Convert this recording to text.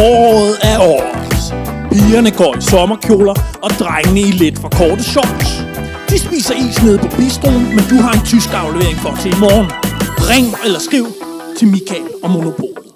Foråret er over. Pigerne går i sommerkjoler, og drengene i lidt for korte shorts. De spiser is nede på bistroen, men du har en tysk aflevering for til i morgen. Ring eller skriv til Michael og Monopol.